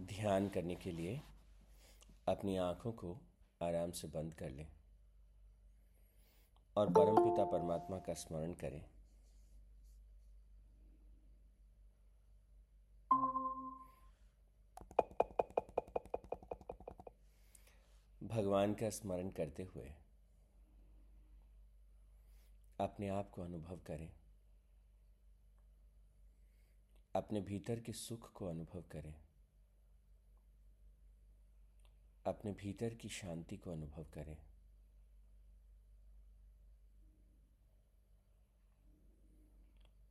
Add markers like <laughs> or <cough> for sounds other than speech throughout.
ध्यान करने के लिए अपनी आँखों को आराम से बंद कर लें और परमपिता परमात्मा का स्मरण करें। भगवान का स्मरण करते हुए अपने आप को अनुभव करें। अपने भीतर के सुख को अनुभव करें। अपने भीतर की शांति को अनुभव करें।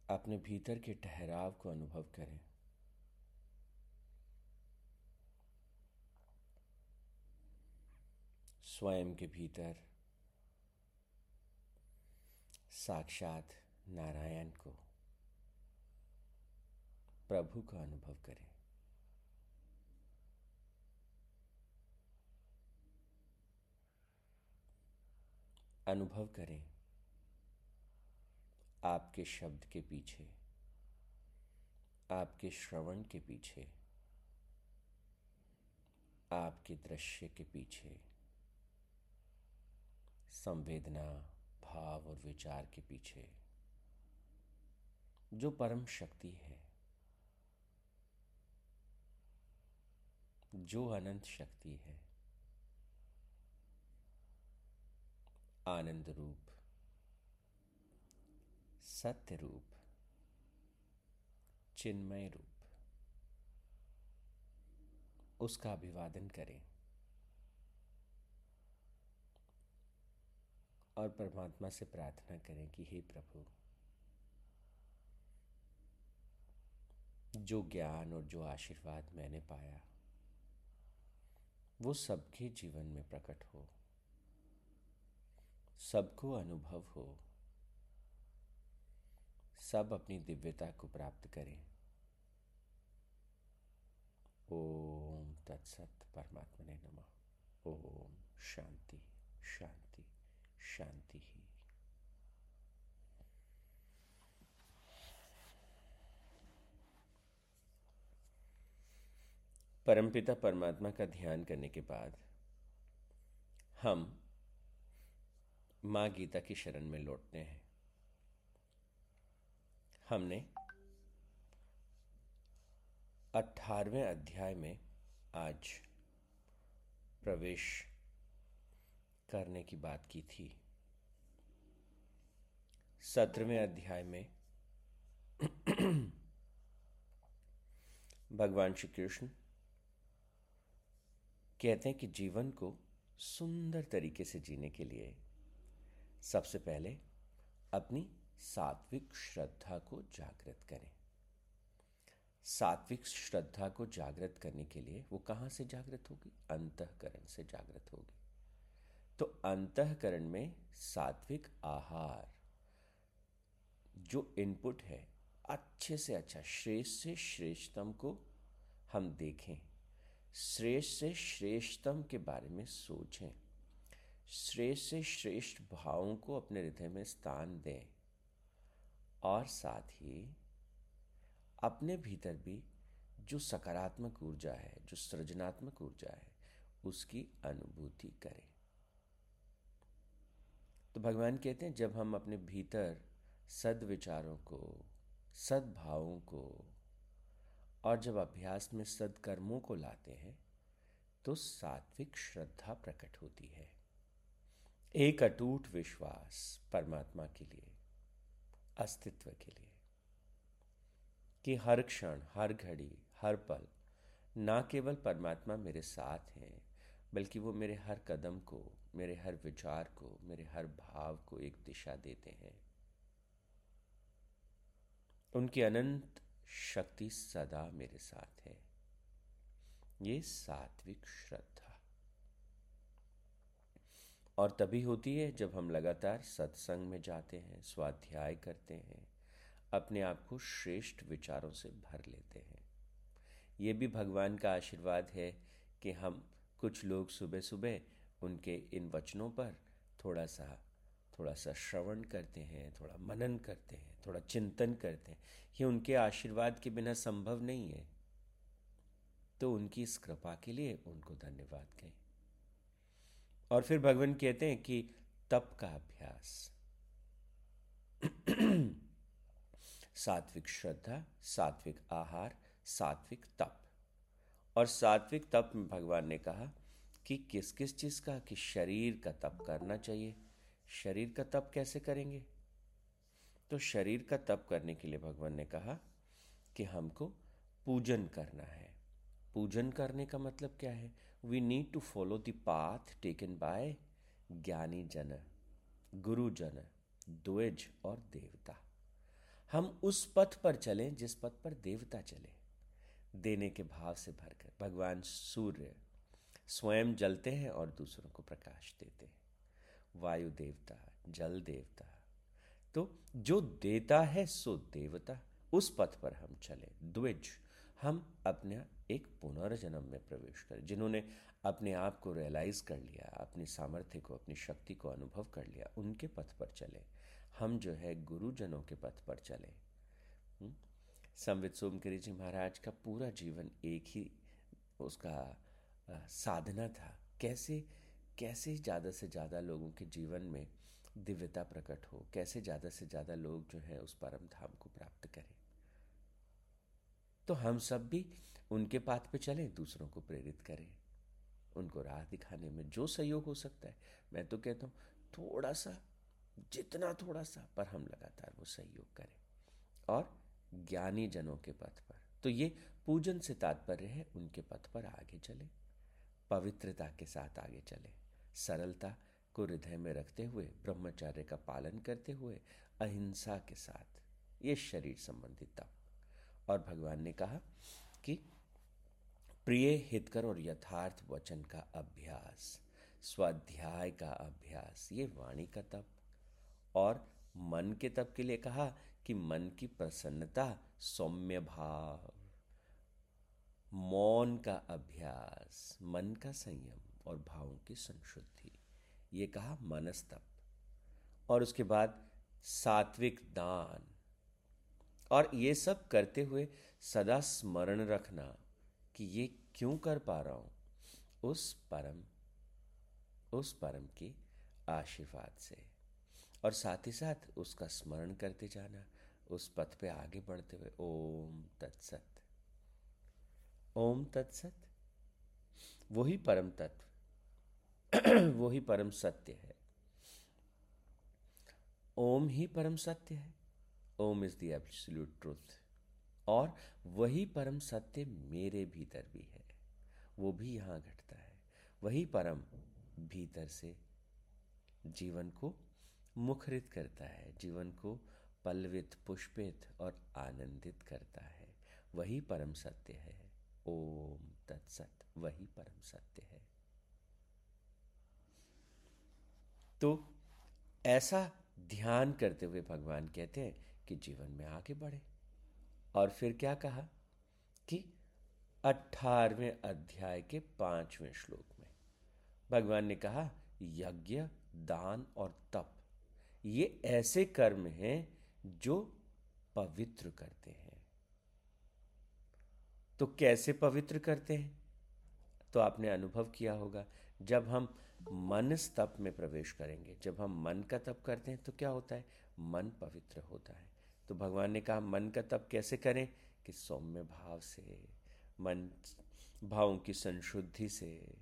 अपने भीतर के ठहराव को अनुभव करें। स्वयं के भीतर साक्षात नारायण को, प्रभु का अनुभव करें। अनुभव करें आपके शब्द के पीछे, आपके श्रवण के पीछे, आपके दृश्य के पीछे, संवेदना, भाव और विचार के पीछे, जो परम शक्ति है, जो अनंत शक्ति है। आनंद रूप सत्य रूप चिन्मय रूप उसका अभिवादन करें। और परमात्मा से प्रार्थना करें कि हे प्रभु, जो ज्ञान और जो आशीर्वाद मैंने पाया, वो सबके जीवन में प्रकट हो। सबको अनुभव हो। सब अपनी दिव्यता को प्राप्त करें। ओम तत्सत परमात्मा ने नमः। ओम शांति शांति शांति ही। परमपिता परमात्मा का ध्यान करने के बाद हम माँ गीता की शरण में लौटते हैं। हमने अठारहवें अध्याय में आज प्रवेश करने की बात की थी। सत्रहवें अध्याय में <clears throat> भगवान श्री कृष्ण कहते हैं कि जीवन को सुंदर तरीके से जीने के लिए सबसे पहले अपनी सात्विक श्रद्धा को जागृत करें। सात्विक श्रद्धा को जागृत करने के लिए वो कहाँ से जागृत होगी? अंतकरण से जागृत होगी। तो अंतकरण में सात्विक आहार जो इनपुट है, अच्छे से अच्छा श्रेष्ठ से श्रेष्ठतम को हम देखें। श्रेष्ठ से श्रेष्ठतम के बारे में सोचें। श्रेष्ठ से श्रेष्ठ भावों को अपने हृदय में स्थान दें और साथ ही अपने भीतर भी जो सकारात्मक ऊर्जा है, जो सृजनात्मक ऊर्जा है, उसकी अनुभूति करें। तो भगवान कहते हैं, जब हम अपने भीतर सद विचारों को, सद्भावों को और जब अभ्यास में सदकर्मों को लाते हैं तो सात्विक श्रद्धा प्रकट होती है। एक अटूट विश्वास परमात्मा के लिए, अस्तित्व के लिए, कि हर क्षण, हर घड़ी, हर पल ना केवल परमात्मा मेरे साथ हैं, बल्कि वो मेरे हर कदम को, मेरे हर विचार को, मेरे हर भाव को एक दिशा देते हैं। उनकी अनंत शक्ति सदा मेरे साथ है। ये सात्विक श्रद्धा। और तभी होती है जब हम लगातार सत्संग में जाते हैं, स्वाध्याय करते हैं, अपने आप को श्रेष्ठ विचारों से भर लेते हैं। ये भी भगवान का आशीर्वाद है कि हम कुछ लोग सुबह सुबह उनके इन वचनों पर थोड़ा सा थोड़ा सा श्रवण करते हैं, थोड़ा मनन करते हैं, थोड़ा चिंतन करते हैं। ये उनके आशीर्वाद के बिना संभव नहीं है। तो उनकी इस कृपा के लिए उनको धन्यवाद कहें। और फिर भगवान कहते हैं कि तप का अभ्यास। सात्विक श्रद्धा, सात्विक आहार, सात्विक तप। और सात्विक तप में भगवान ने कहा कि किस किस चीज़ का, कि शरीर का तप करना चाहिए। शरीर का तप कैसे करेंगे? तो शरीर का तप करने के लिए भगवान ने कहा कि हमको पूजन करना है। पूजन करने का मतलब क्या है? We need to follow the path taken by ज्ञानी जन गुरु जन द्विज और देवता। हम उस पथ पर चलें जिस पथ पर देवता चले। देने के भाव से भरकर भगवान सूर्य स्वयं जलते हैं और दूसरों को प्रकाश देते हैं। वायु देवता, जल देवता। तो जो देता है, सो देवता। उस पथ पर हम चले। द्विज, हम अपने एक पुनर्जन्म में प्रवेश करें। जिन्होंने अपने आप को रियलाइज़ कर लिया, अपनी सामर्थ्य को, अपनी शक्ति को अनुभव कर लिया, उनके पथ पर चले। हम जो है गुरुजनों के पथ पर चले। हम्म? संवित सोमगिरी जी महाराज का पूरा जीवन एक ही उसका साधना था। कैसे कैसे ज़्यादा से ज़्यादा लोगों के जीवन में दिव्यता प्रकट हो? कैसे ज़्यादा से ज़्यादा लोग जो है उस परम धाम को प्राप्त करें? तो हम सब भी उनके पाथ पे चलें, दूसरों को प्रेरित करें। उनको राह दिखाने में जो सहयोग हो सकता है, मैं तो कहता हूँ थोड़ा सा जितना थोड़ा सा पर हम लगातार वो सहयोग करें। और ज्ञानी जनों के पथ पर तो ये पूजन से तात्पर्य है, उनके पथ पर आगे चले। पवित्रता के साथ आगे चले। सरलता को हृदय में रखते हुए, ब्रह्मचार्य का पालन करते हुए, अहिंसा के साथ, ये शरीर संबंधी तप। और भगवान ने कहा कि प्रिय हितकर और यथार्थ वचन का अभ्यास, स्वाध्याय का अभ्यास, ये वाणी का तप। और मन के तप के लिए कहा कि मन की प्रसन्नता, सौम्य भाव, मौन का अभ्यास, मन का संयम और भावों की संशुद्धि, ये कहा मनस तप। और उसके बाद सात्विक दान। और ये सब करते हुए सदा स्मरण रखना कि ये क्यों कर पा रहा हूँ? उस परम उस परम के आशीर्वाद से। और साथ ही साथ उसका स्मरण करते जाना, उस पथ पे आगे बढ़ते हुए, ओम तत्सत। ओम तत्सत? वही परम तत्व <clears throat> वो ही परम सत्य है। ओम ही परम सत्य है। Om is the absolute truth. और वही परम सत्य मेरे भीतर भी है। वो भी यहाँ घटता है। वही परम भीतर से जीवन को मुखरित करता है। जीवन को पल्वित पुष्पित और आनंदित करता है। वही परम सत्य है। ओम तत्सत, वही परम सत्य है। तो ऐसा ध्यान करते हुए भगवान कहते हैं कि जीवन में आगे बढ़े। और फिर क्या कहा कि अठारहवें अध्याय के पाँचवें श्लोक में भगवान ने कहा, यज्ञ, दान और तप, ये ऐसे कर्म हैं जो पवित्र करते हैं। तो कैसे पवित्र करते हैं? तो आपने अनुभव किया होगा, जब हम मन तप में प्रवेश करेंगे, जब हम मन का तप करते हैं तो क्या होता है? मन पवित्र होता है। तो भगवान ने कहा, मन का तप कैसे करें? कि सौम्य भाव से, मन, भावों की संशुद्धि से।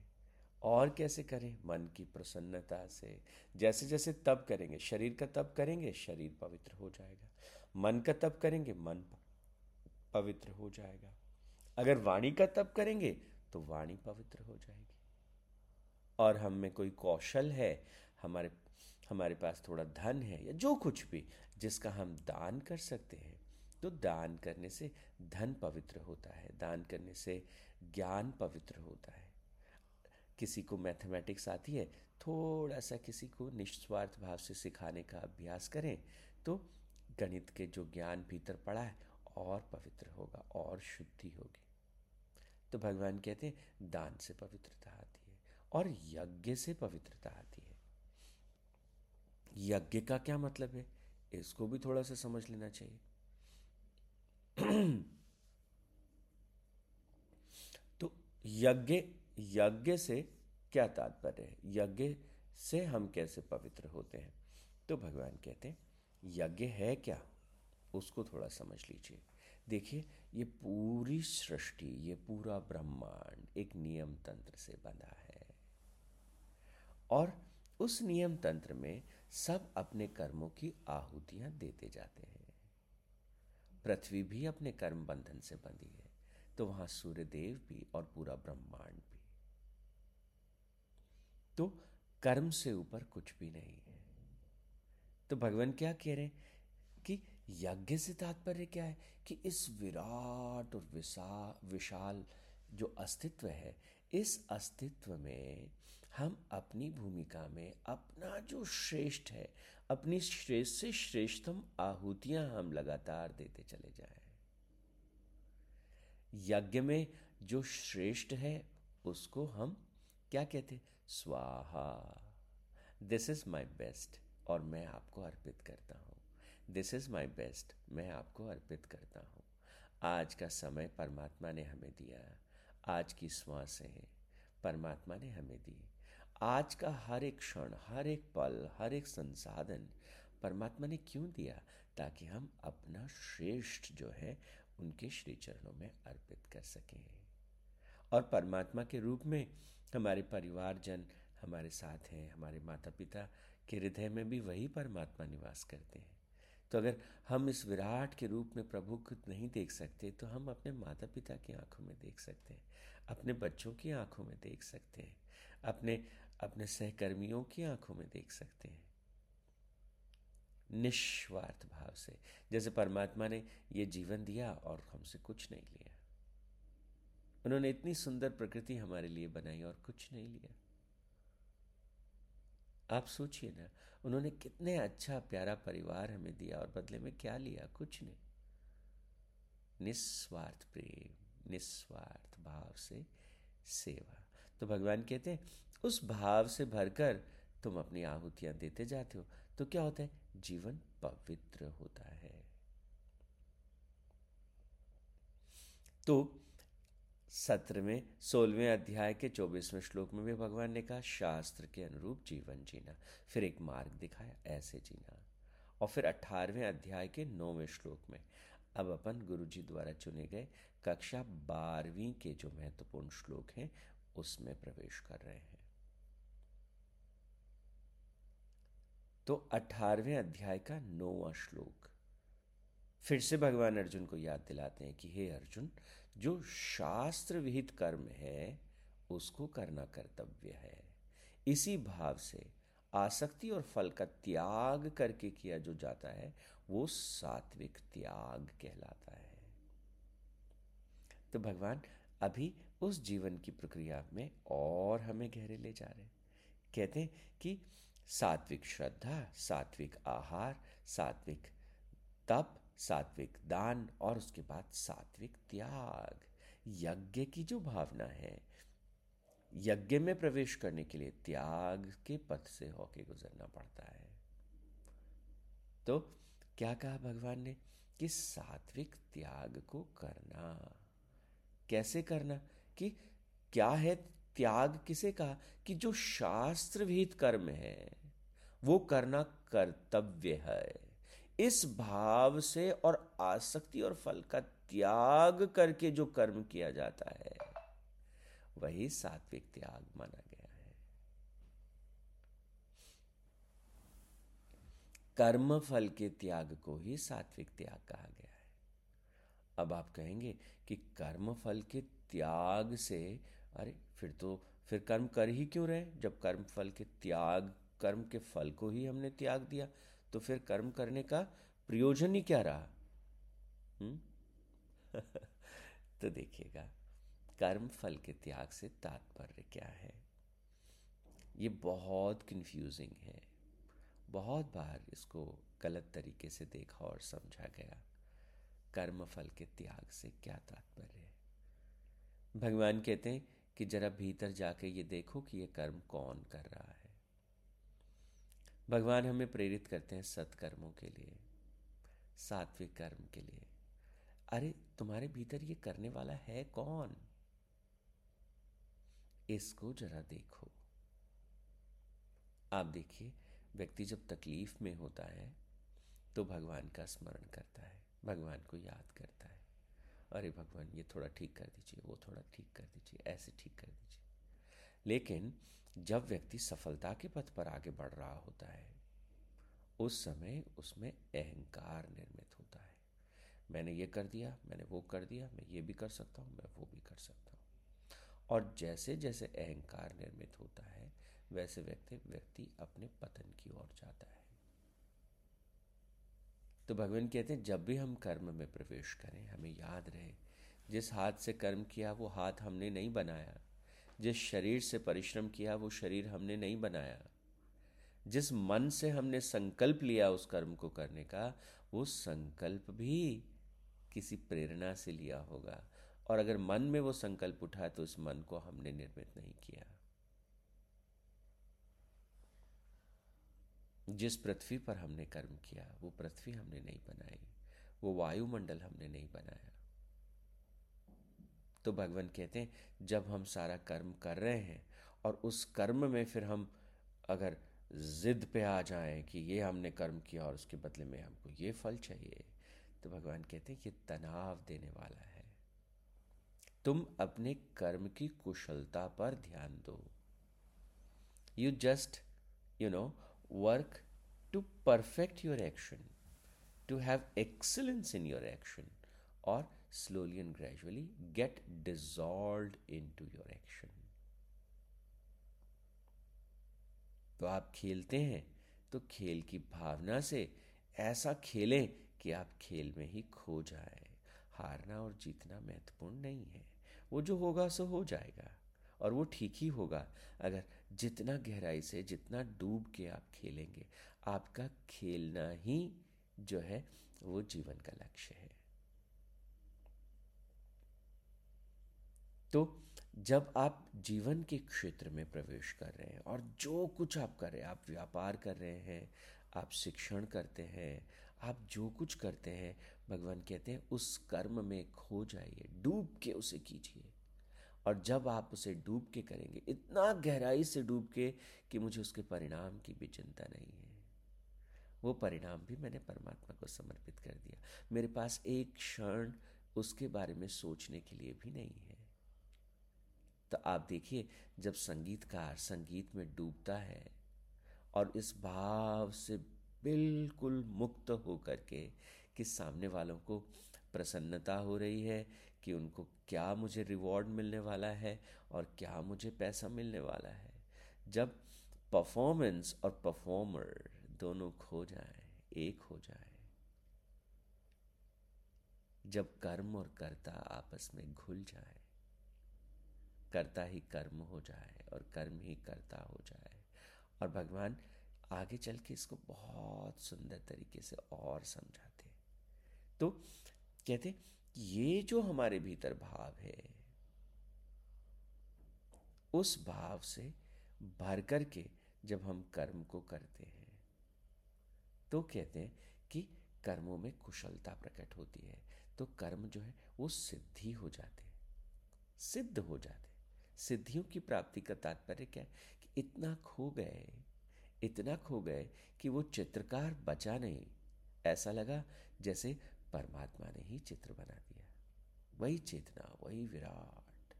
और कैसे करें? मन की प्रसन्नता से। जैसे जैसे तप करेंगे, शरीर का तप करेंगे, शरीर पवित्र हो जाएगा। मन का तप करेंगे, मन पवित्र हो जाएगा। अगर वाणी का तप करेंगे तो वाणी पवित्र हो जाएगी। और हम में कोई कौशल है, हमारे हमारे पास थोड़ा धन है या जो कुछ भी जिसका हम दान कर सकते हैं तो दान करने से धन पवित्र होता है, दान करने से ज्ञान पवित्र होता है। किसी को मैथमेटिक्स आती है, थोड़ा सा किसी को निस्वार्थ भाव से सिखाने का अभ्यास करें तो गणित के जो ज्ञान भीतर पड़ा है, और पवित्र होगा, और शुद्धि होगी। तो भगवान कहते हैं, दान से पवित्रता आती है, और यज्ञ से पवित्रता आती है। यज्ञ का क्या मतलब है? इसको भी थोड़ा सा समझ लेना चाहिए। <clears throat> तो यज्ञ यज्ञ से क्या तात्पर्य है? यज्ञ से हम कैसे पवित्र होते हैं? तो भगवान कहते हैं, यज्ञ है क्या? उसको थोड़ा समझ लीजिए। देखिए, ये पूरी सृष्टि, ये पूरा ब्रह्मांड एक नियम तंत्र से बंधा है। और उस नियम तंत्र में सब अपने कर्मों की आहुतियाँ देते जाते हैं। पृथ्वी भी अपने कर्म बंधन से बंधी है तो वहाँ सूर्यदेव भी और पूरा ब्रह्मांड भी। तो कर्म से ऊपर कुछ भी नहीं है। तो भगवान क्या कह रहे हैं कि यज्ञ से तात्पर्य क्या है कि इस विराट और विशा विशाल जो अस्तित्व है, इस अस्तित्व में हम अपनी भूमिका में अपना जो श्रेष्ठ है, अपनी श्रेष्ठ से श्रेष्ठतम आहुतियाँ हम लगातार देते चले जाएँ। यज्ञ में जो श्रेष्ठ है, उसको हम क्या कहते? स्वाहा। दिस इज़ माई बेस्ट और मैं आपको अर्पित करता हूँ। दिस इज़ माई बेस्ट मैं आपको अर्पित करता हूँ। आज का समय परमात्मा ने हमें दिया। आज की श्वासें परमात्मा ने हमें दी। आज का हर एक क्षण, हर एक पल, हर एक संसाधन परमात्मा ने क्यों दिया? ताकि हम अपना श्रेष्ठ जो है, उनके श्री चरणों में अर्पित कर सकें। और परमात्मा के रूप में हमारे परिवारजन, हमारे साथ हैं, हमारे माता पिता के हृदय में भी वही परमात्मा निवास करते हैं। तो अगर हम इस विराट के रूप में प्रभु को नहीं देख सकते तो हम अपने माता पिता की आँखों में देख सकते हैं, अपने बच्चों की आँखों में देख सकते हैं, अपने अपने सहकर्मियों की आँखों में देख सकते हैं। निस्वार्थ भाव से। जैसे परमात्मा ने ये जीवन दिया और हमसे कुछ नहीं लिया। उन्होंने इतनी सुंदर प्रकृति हमारे लिए बनाई और कुछ नहीं लिया। आप सोचिए ना, उन्होंने कितने अच्छा प्यारा परिवार हमें दिया और बदले में क्या लिया? कुछ नहीं। निस्वार्थ प्रेम, निस्वार्थ भाव से सेवा। तो भगवान कहते हैं उस भाव से भरकर तुम अपनी आहुतियाँ देते जाते हो। तो क्या होता है? जीवन पवित्र होता है। तो सत्र में सोलहवें अध्याय के चौबीसवें श्लोक में भी भगवान ने कहा, शास्त्र के अनुरूप जीवन जीना। फिर एक मार्ग दिखाया, ऐसे जीना। और फिर अठारहवें अध्याय के नौवें श्लोक में, अब अपन गुरु जी द्वारा चुने गए कक्षा बारहवीं के जो महत्वपूर्ण श्लोक हैं, उसमें प्रवेश कर रहे हैं। तो अठारहवें अध्याय का नौवा श्लोक। फिर से भगवान अर्जुन को याद दिलाते हैं कि, हे अर्जुन, जो शास्त्र विहित कर्म है, उसको करना कर्तव्य है। इसी भाव से आसक्ति और फल का त्याग करके किया जो जाता है, वो सात्विक त्याग कहलाता है। तो भगवान अभी उस जीवन की प्रक्रिया में और हमें गहरे ले जा रहे हैं। कहते हैं कि सात्विक श्रद्धा, सात्विक आहार, सात्विक तप, सात्विक दान और उसके बाद सात्विक त्याग। यज्ञ की जो भावना है, यज्ञ में प्रवेश करने के लिए त्याग के पथ से होके गुजरना पड़ता है। तो क्या कहा भगवान ने कि सात्विक त्याग को करना? कैसे करना? कि क्या है त्याग किसे कहा? कि जो शास्त्र विहित कर्म है, वो करना कर्तव्य है। इस भाव से और आसक्ति और फल का त्याग करके जो कर्म किया जाता है, वही सात्विक त्याग माना गया है। कर्म फल के त्याग को ही सात्विक त्याग कहा गया है। अब आप कहेंगे कि कर्म फल के त्याग से, अरे फिर तो फिर कर्म कर ही क्यों रहे? जब कर्म फल के त्याग, कर्म के फल को ही हमने त्याग दिया तो फिर कर्म करने का प्रयोजन ही क्या रहा? हम्म? <laughs> तो देखिएगा, कर्म फल के त्याग से तात्पर्य क्या है? ये बहुत कंफ्यूजिंग है। बहुत बार इसको गलत तरीके से देखा और समझा गया। कर्म फल के त्याग से क्या तात्पर्य है? भगवान कहते हैं कि जरा भीतर जाके ये देखो कि ये कर्म कौन कर रहा है। भगवान हमें प्रेरित करते हैं सत्कर्मों के लिए, सात्विक कर्म के लिए। अरे, तुम्हारे भीतर ये करने वाला है कौन? इसको जरा देखो। आप देखिए, व्यक्ति जब तकलीफ़ में होता है तो भगवान का स्मरण करता है, भगवान को याद करता है। अरे भगवान, ये थोड़ा ठीक कर दीजिए, वो थोड़ा ठीक कर दीजिए, ऐसे ठीक कर दीजिए। लेकिन जब व्यक्ति सफलता के पथ पर आगे बढ़ रहा होता है, उस समय उसमें अहंकार निर्मित होता है। मैंने ये कर दिया, मैंने वो कर दिया, मैं ये भी कर सकता हूँ, मैं वो भी कर सकता हूँ। और जैसे जैसे अहंकार निर्मित होता है, वैसे व्यक्ति व्यक्ति अपने पतन की ओर जाता है। तो भगवान कहते हैं, जब भी हम कर्म में प्रवेश करें, हमें याद रहे, जिस हाथ से कर्म किया, वो हाथ हमने नहीं बनाया। जिस शरीर से परिश्रम किया, वो शरीर हमने नहीं बनाया। जिस मन से हमने संकल्प लिया उस कर्म को करने का, वो संकल्प भी किसी प्रेरणा से लिया होगा। और अगर मन में वो संकल्प उठा तो उस मन को हमने निर्मित नहीं किया। जिस पृथ्वी पर हमने कर्म किया, वो पृथ्वी हमने नहीं बनाई, वो वायुमंडल हमने नहीं बनाया। तो भगवान कहते हैं, जब हम सारा कर्म कर रहे हैं और उस कर्म में फिर हम अगर जिद पे आ जाएँ कि ये हमने कर्म किया और उसके बदले में हमको ये फल चाहिए तो भगवान कहते हैं, ये तनाव देने वाला है। तुम अपने कर्म की कुशलता पर ध्यान दो। You just you know work to perfect your action, to have excellence in your action, or slowly and gradually get dissolved into your action. तो आप खेलते हैं तो खेल की भावना से ऐसा खेलें कि आप खेल में ही खो जाए हारना और जीतना महत्वपूर्ण नहीं है वो जो होगा सो हो जाएगा और वो ठीक ही होगा। अगर जितना गहराई से, जितना डूब के आप खेलेंगे, आपका खेलना ही जो है, वो जीवन का लक्ष्य है। तो जब आप जीवन के क्षेत्र में प्रवेश कर रहे हैं और जो कुछ आप कर रहे हैं, आप व्यापार कर रहे हैं, आप शिक्षण करते हैं, आप जो कुछ करते हैं, भगवान कहते हैं, उस कर्म में खो जाइए, डूब के उसे कीजिए। और जब आप उसे डूब के करेंगे, इतना गहराई से डूब के कि मुझे उसके परिणाम की भी चिंता नहीं है। वो परिणाम भी मैंने परमात्मा को समर्पित कर दिया। मेरे पास एक क्षण उसके बारे में सोचने के लिए भी नहीं है। तो आप देखिए, जब संगीतकार संगीत में डूबता है और इस भाव से बिल्कुल मुक्त होकर के कि सामने वालों को प्रसन्नता हो रही है कि उनको क्या मुझे रिवॉर्ड मिलने वाला है और क्या मुझे पैसा मिलने वाला है। जब परफॉर्मेंस और परफॉर्मर दोनों खो जाए, एक हो जाए, जब कर्म और कर्ता आपस में घुल जाए, कर्ता ही कर्म हो जाए और कर्म ही कर्ता हो जाए। और भगवान आगे चल के इसको बहुत सुंदर तरीके से और समझाते तो कहते ये जो हमारे भीतर भाव है, उस भाव से भर करके जब हम कर्म को करते हैं तो कहते हैं कि कर्मों में कुशलता प्रकट होती है। तो कर्म जो है, वो सिद्धि हो जाते सिद्ध हो जाते सिद्धियों की प्राप्ति का तात्पर्य क्या है? कि इतना खो गए, इतना खो गए कि वो चित्रकार बचा नहीं। ऐसा लगा जैसे परमात्मा ने ही चित्र बना दिया। वही चेतना, वही विराट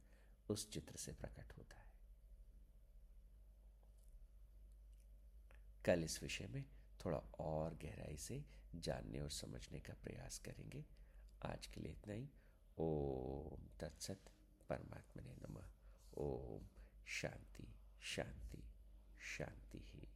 उस चित्र से प्रकट होता है। कल इस विषय में थोड़ा और गहराई से जानने और समझने का प्रयास करेंगे। आज के लिए इतना ही। ओम तत्सत परमात्मा ने नमः। ओम शांति शांति शांति ही।